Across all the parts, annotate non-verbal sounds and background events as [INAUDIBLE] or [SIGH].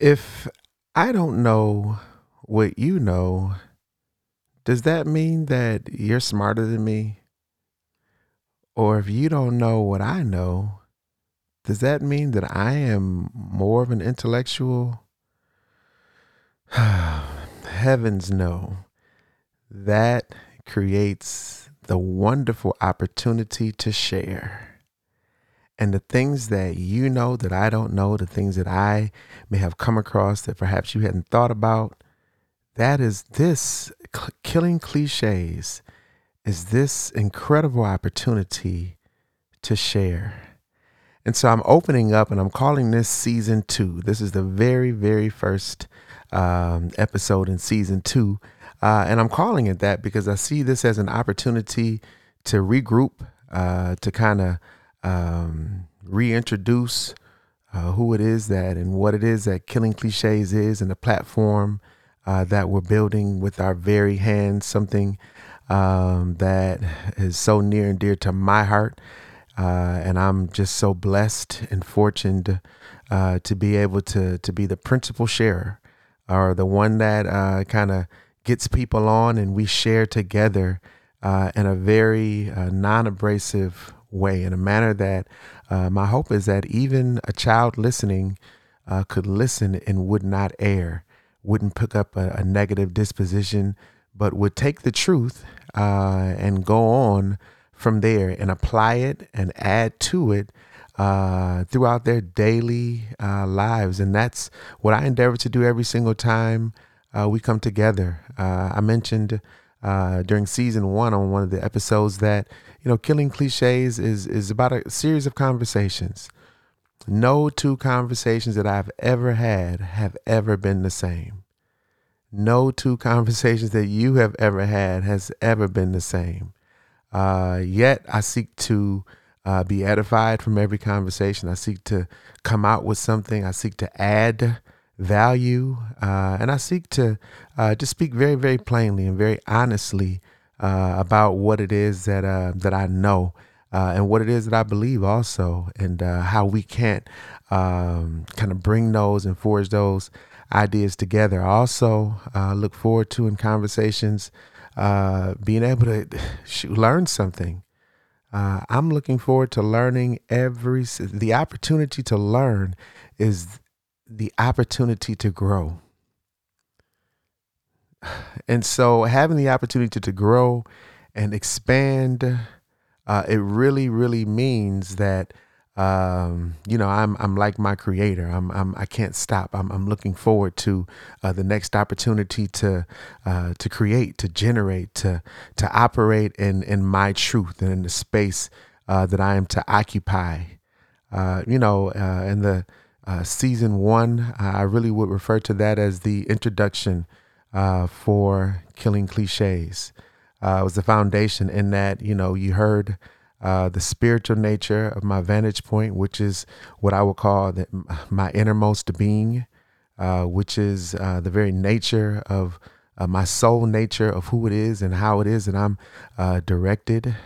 If I don't know what you know, does that mean that you're smarter than me? Or if you don't know what I know, does that mean that I am more of an intellectual? [SIGHS] Heavens no. That creates the wonderful opportunity to share. And the things that you know that I don't know, the things that I may have come across that perhaps you hadn't thought about, that is this killing cliches is this incredible opportunity to share. And so I'm opening up and I'm calling this season two. This is the very, very first um, episode in season two. Uh, and I'm calling it that because I see this as an opportunity to regroup, uh, to kind of um, reintroduce uh, who it is that and what it is that Killing Cliches is and the platform uh, that we're building with our very hands, something um, that is so near and dear to my heart. Uh, and I'm just so blessed and fortunate uh, to be able to to be the principal sharer or the one that uh, kind of gets people on and we share together uh, in a very uh, non-abrasive way, in a manner that uh, my hope is that even a child listening uh, could listen and would not err, wouldn't pick up a, a negative disposition, but would take the truth uh, and go on from there and apply it and add to it uh, throughout their daily uh, lives. And that's what I endeavor to do every single time uh, we come together. Uh, I mentioned uh, during season one on one of the episodes that you know killing cliches is is about a series of conversations. No two conversations that I've ever had have ever been the same. No two [LAUGHS] conversations that you have ever had has ever been the same. Uh, yet I seek to uh, be edified from every conversation. I seek to come out with something. I seek to add value, uh, and I seek to uh, just speak very, very plainly and very honestly uh, about what it is that uh, that I know. Uh, and what it is that I believe also, and uh, how we can't um, kind of bring those and forge those ideas together. I also look forward to in conversations being able to [SIGHS] learn something. I'm looking forward to learning every the opportunity to learn is the opportunity to grow. And so having the opportunity to, grow and expand, uh, it really, really means that um, you know, I'm I'm like my creator. I'm, I'm I can't stop. I'm I'm looking forward to uh, the next opportunity to uh, to create, to generate, to to operate in in my truth and in the space uh, that I am to occupy. Uh, you know, uh, in the uh, season one. I really would refer to that as the introduction uh, for Killing Cliches. Uh, it was the foundation in that, you know, you heard uh, the spiritual nature of my vantage point, which is what I would call the, my innermost being, uh, which is uh, the very nature of my soul nature of who it is and how it is that I'm directed.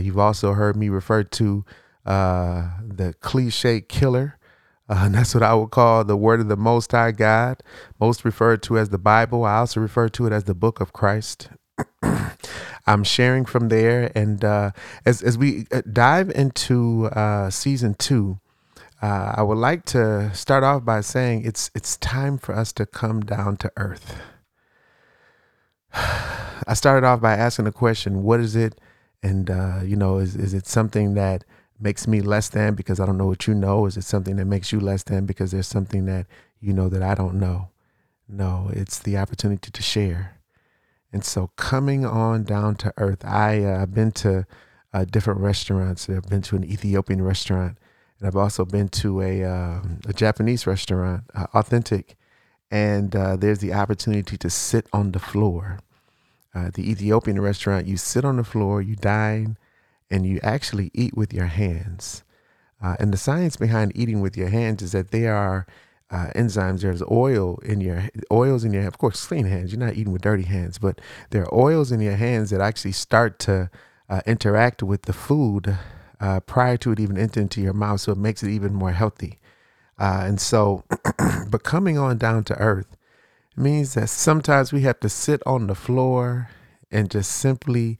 you've also heard me refer to the cliche killer. Uh, and [LAUGHS] that's what I would call the word of the Most High God, most referred to as the Bible. I also refer to it as the book of Christ. [CLEARS THROAT] I'm sharing from there. And uh, as, as we uh, dive into uh, season two, uh, I would like to start off by saying it's, it's time for us to come down to earth. [SIGHS] I started off by asking the question, what is it? And, uh, you know, is, is it something that makes me less than because I don't know what you know? Is it something that makes you less than because there's something that you know that I don't know? No, it's the opportunity to share. And so coming on down to earth, I, uh, I've been to uh, different restaurants. I've been to an Ethiopian restaurant, and I've also been to a, uh, a Japanese restaurant, uh, authentic. And uh, there's the opportunity to sit on the floor. Uh, the Ethiopian restaurant, you sit on the floor, you dine, and you actually eat with your hands. Uh, and the science behind eating with your hands is that there are uh, enzymes. There's oil in your oils in your of course clean hands. You're not eating with dirty hands, but there are oils in your hands that actually start to uh, interact with the food uh, prior to it even entering into your mouth, so it makes it even more healthy. Uh, and so, [CLEARS THROAT] but coming on down to earth means that sometimes we have to sit on the floor and just simply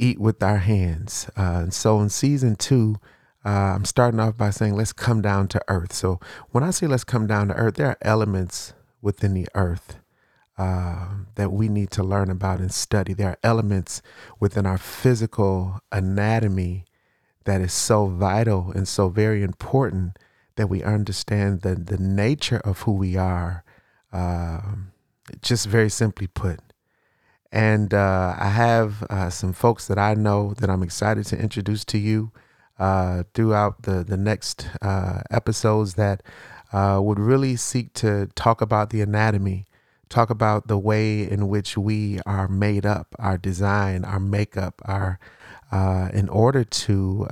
eat with our hands. Uh, and so in season two, uh, I'm starting off by saying, let's come down to earth. So when I say let's come down to earth, there are elements within the earth uh, that we need to learn about and study. There are elements within our physical anatomy that is so vital and so very important that we understand the, the nature of who we are, uh, just very simply put. And uh, I have uh, some folks that I know that I'm excited to introduce to you uh, throughout the, the next uh, episodes that uh, would really seek to talk about the anatomy, talk about the way in which we are made up, our design, our makeup, our in order to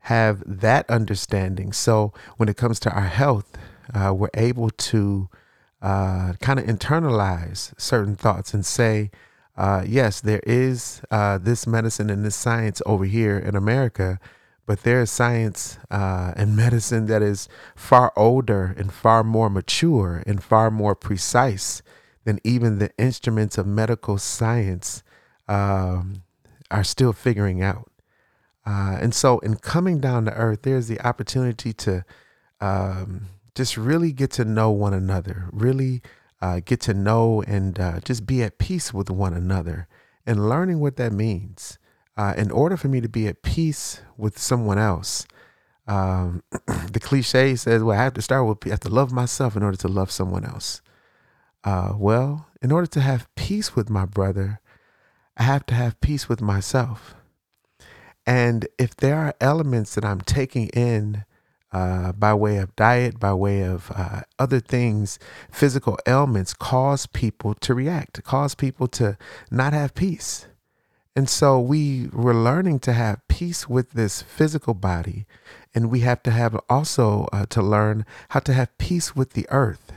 have that understanding. So when it comes to our health, uh, we're able to uh, kind of internalize certain thoughts and say, uh, yes, there is uh, this medicine and this science over here in America, but there is science uh, and [LAUGHS] medicine that is far older and far more mature and far more precise than even the instruments of medical science um, are still figuring out. Uh, and so, in coming down to earth, there's the opportunity to um, just really get to know one another, really uh, get to know and uh, just be at peace with one another and learning what that means. Uh, in order for me to be at peace with someone else, um, [CLEARS THROAT] the cliche says, well, I have to start with, I have to love myself in order to love someone else. Uh, well, in order to have peace with my brother, I have to have peace with myself. And if there are elements that I'm taking in uh, by way of diet, by way of uh, other things, physical ailments cause people to react, cause people to not have peace. And so we were learning to have peace with this physical body, and we have to have also uh, to learn how to have peace with the earth.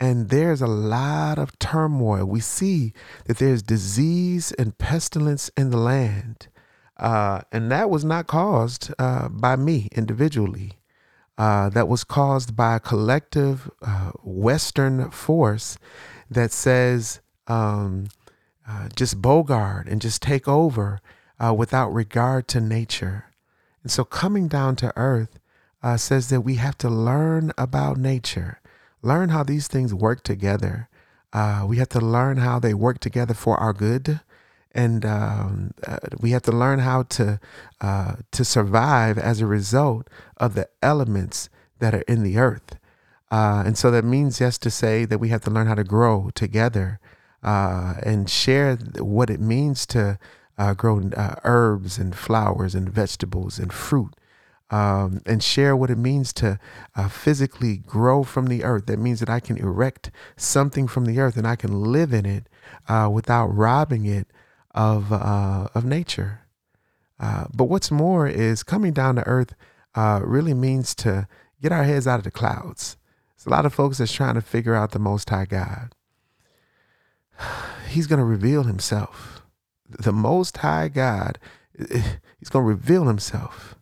And there's a lot of turmoil. We see that there's disease and pestilence in the land. Uh, and that was not caused uh, by me individually. Uh, that was caused by a collective uh, Western force that says um, uh, just bogard and just take over uh, without regard to nature. And so coming down to earth says that we have to learn about nature, learn how these things work together. we have to learn how they work together for our good and um, uh, we have to learn how to uh, to survive as a result of the elements that are in the earth. Uh, and so that means yes to say that we have to learn how to grow together uh, and share what it means to uh, grow uh, herbs and flowers and vegetables and fruit. Um, and share what it means to physically grow from the earth. That means that I can erect something from the earth and I can live in it without robbing it of uh, of nature. Uh, but what's more is coming down to earth uh, really means to get our heads out of the clouds. There's a lot of folks that's trying to figure out the Most High God. [SIGHS] He's going to reveal Himself. The Most High God, [SIGHS] He's going to reveal Himself.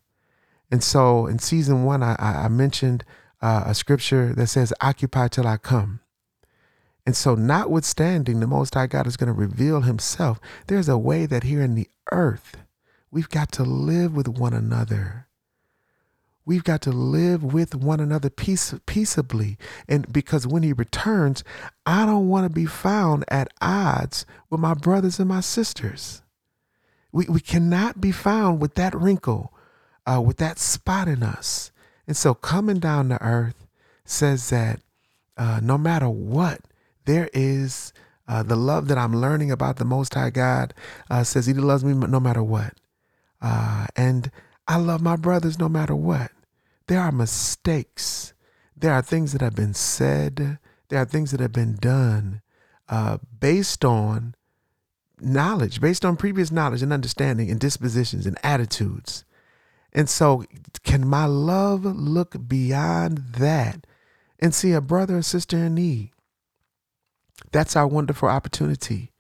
And so in season one, I, I mentioned uh, a scripture that says, Occupy till I come. And so, notwithstanding, the Most High God is going to reveal Himself. There's a way that here in the earth, we've got to live with one another. We've got to live with one another peace, peaceably. And because when He returns, I don't want to be found at odds with my brothers and my sisters. We, we cannot be found with that wrinkle, uh, with that spot in us. And so, coming down to earth says that uh, no matter what, there is uh, the love that I'm learning about the Most High God uh, says He loves me no matter what. Uh, and I love my brothers no matter what. There are mistakes. There are things that have been said. There are things that have been done uh, based on knowledge, based on previous knowledge and understanding and dispositions and attitudes. And so, can my love look beyond that and see a brother or sister in need? That's our wonderful opportunity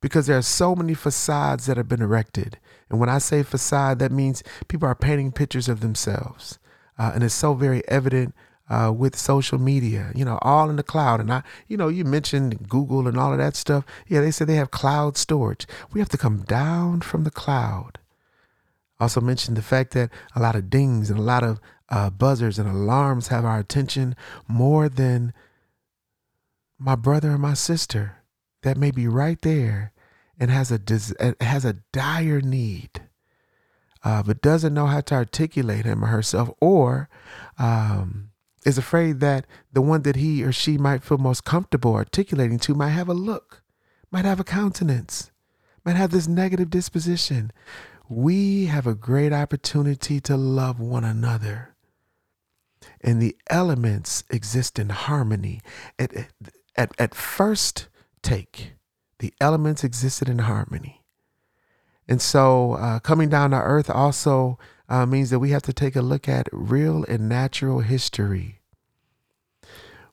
because there are so many facades that have been erected. And when I say facade, that means people are painting pictures of themselves. Uh, and it's so very evident uh, with social media, you know, all in the cloud. And I, you know, you mentioned Google and all of that stuff. Yeah, they said they have cloud storage. We have to come down from the cloud. Also mentioned the fact that a lot of dings and a lot of uh, buzzers and alarms have our attention more than my brother or my sister that may be right there and has a has a dire need, uh, but doesn't know how to articulate him or herself, or um, is afraid that the one that he or she might feel most comfortable articulating to might have a look, might have a countenance, might have this negative disposition. We have a great opportunity to love one another. And the elements exist in harmony. At, at, at first take, the elements existed in harmony. And so uh, coming down to earth also uh, means that we have to take a look at real and natural history.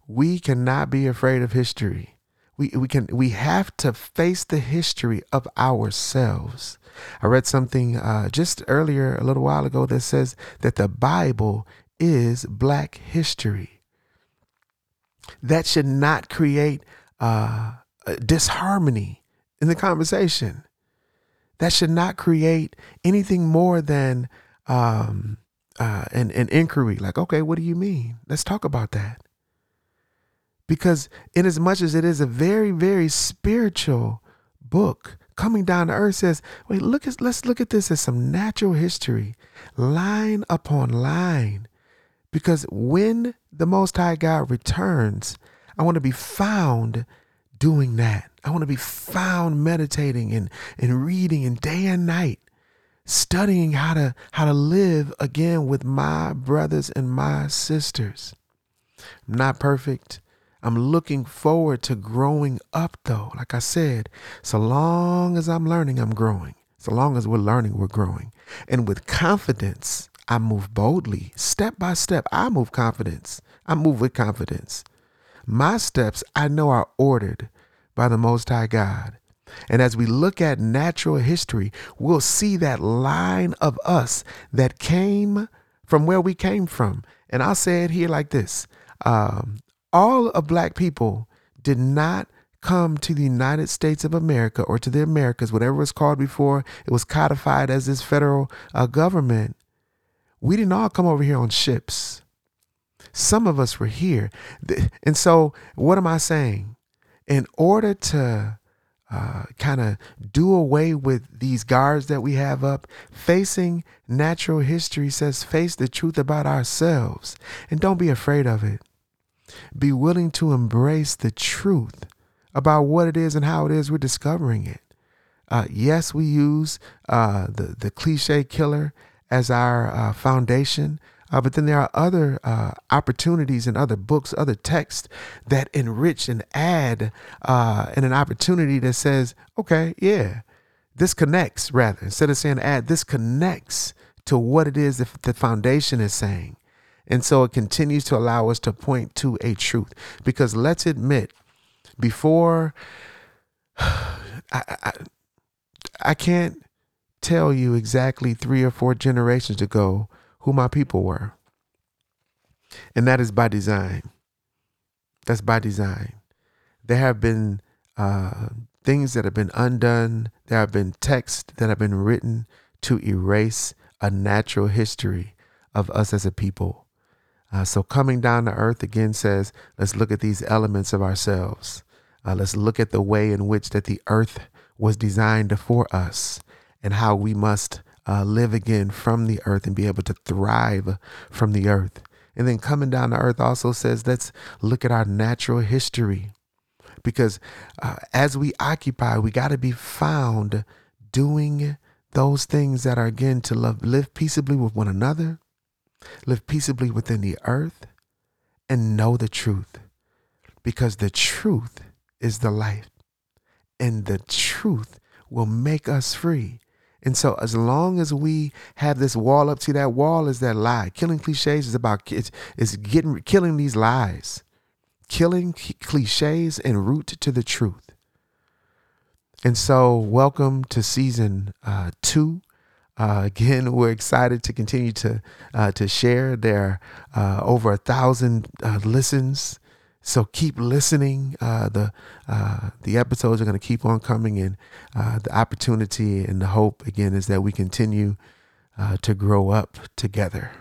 We cannot be afraid of history. We, we can we have to face the history of ourselves. I read something uh, just earlier a little while ago that says that the Bible is Black history. That should not create uh, disharmony in the conversation. That should not create anything more than um, uh, an, an inquiry like, okay, what do you mean? Let's talk about that. Because, in as much as it is a very, very spiritual book, coming down to earth says, wait, look at, let's look at this as some natural history, line upon line. Because when the Most High God returns, I want to be found doing that. I want to be found meditating and, and reading and day and night studying how to how to live again with my brothers and my sisters. I'm not perfect. I'm looking forward to growing up though. Like I said, so long as I'm learning, I'm growing. So long as we're learning, we're growing. And with confidence, I move boldly, step by step. I move confidence. I move with confidence. My steps, I know, are ordered by the Most High God. And as we look at natural history, we'll see that line of us that came from where we came from. And I'll say it here like this um, all of black people did not come to the United States of America or to the Americas, whatever it was called before it was codified as this federal uh, government. We didn't all come over here on ships. Some of us were here. And so, what am I saying? In order to uh, kind of do away with these guards that we have up. Facing natural history says face the truth about ourselves and don't be afraid of it. Be willing to embrace the truth about what it is and how it is we're discovering it. Uh, yes, we use uh, the, the cliche killer as our uh, foundation uh, but then there are other uh, opportunities and other books, other texts that enrich and add uh, and an opportunity that says, okay, yeah, this connects rather. Instead of saying add, this connects to what it is that the foundation is saying. And so it continues to allow us to point to a truth. Because let's admit, before [SIGHS] I, I, I can't tell you exactly three or four generations ago who my people were. And that is by design. That's by design. There have been uh, things that have been undone, there have been texts that have been written to erase a natural history of us as a people. Uh, so, coming down to earth again says, let's look at these elements of ourselves. Uh, let's look at the way in which that the earth was designed for us and how we must uh, live again from the earth and be able to thrive from the earth. And then coming down to earth also says, let's look at our natural history. Because uh, as we occupy, we got to be found doing those things that are, again, to love, live peaceably with one another, live peaceably within the earth, and know the truth. Because the truth is the life, and the truth will make us free. And so, as long as we have this wall up, see that wall is that lie. Killing cliches is about it's, it's getting killing these lies, killing cliches and root to the truth. And so, welcome to season uh, two Uh, again, we're excited to continue to uh, to share. There are uh, over a thousand uh, listens, so keep listening. Uh, the uh, the episodes are going to keep on coming, and the opportunity and the hope again is that we continue to grow up together.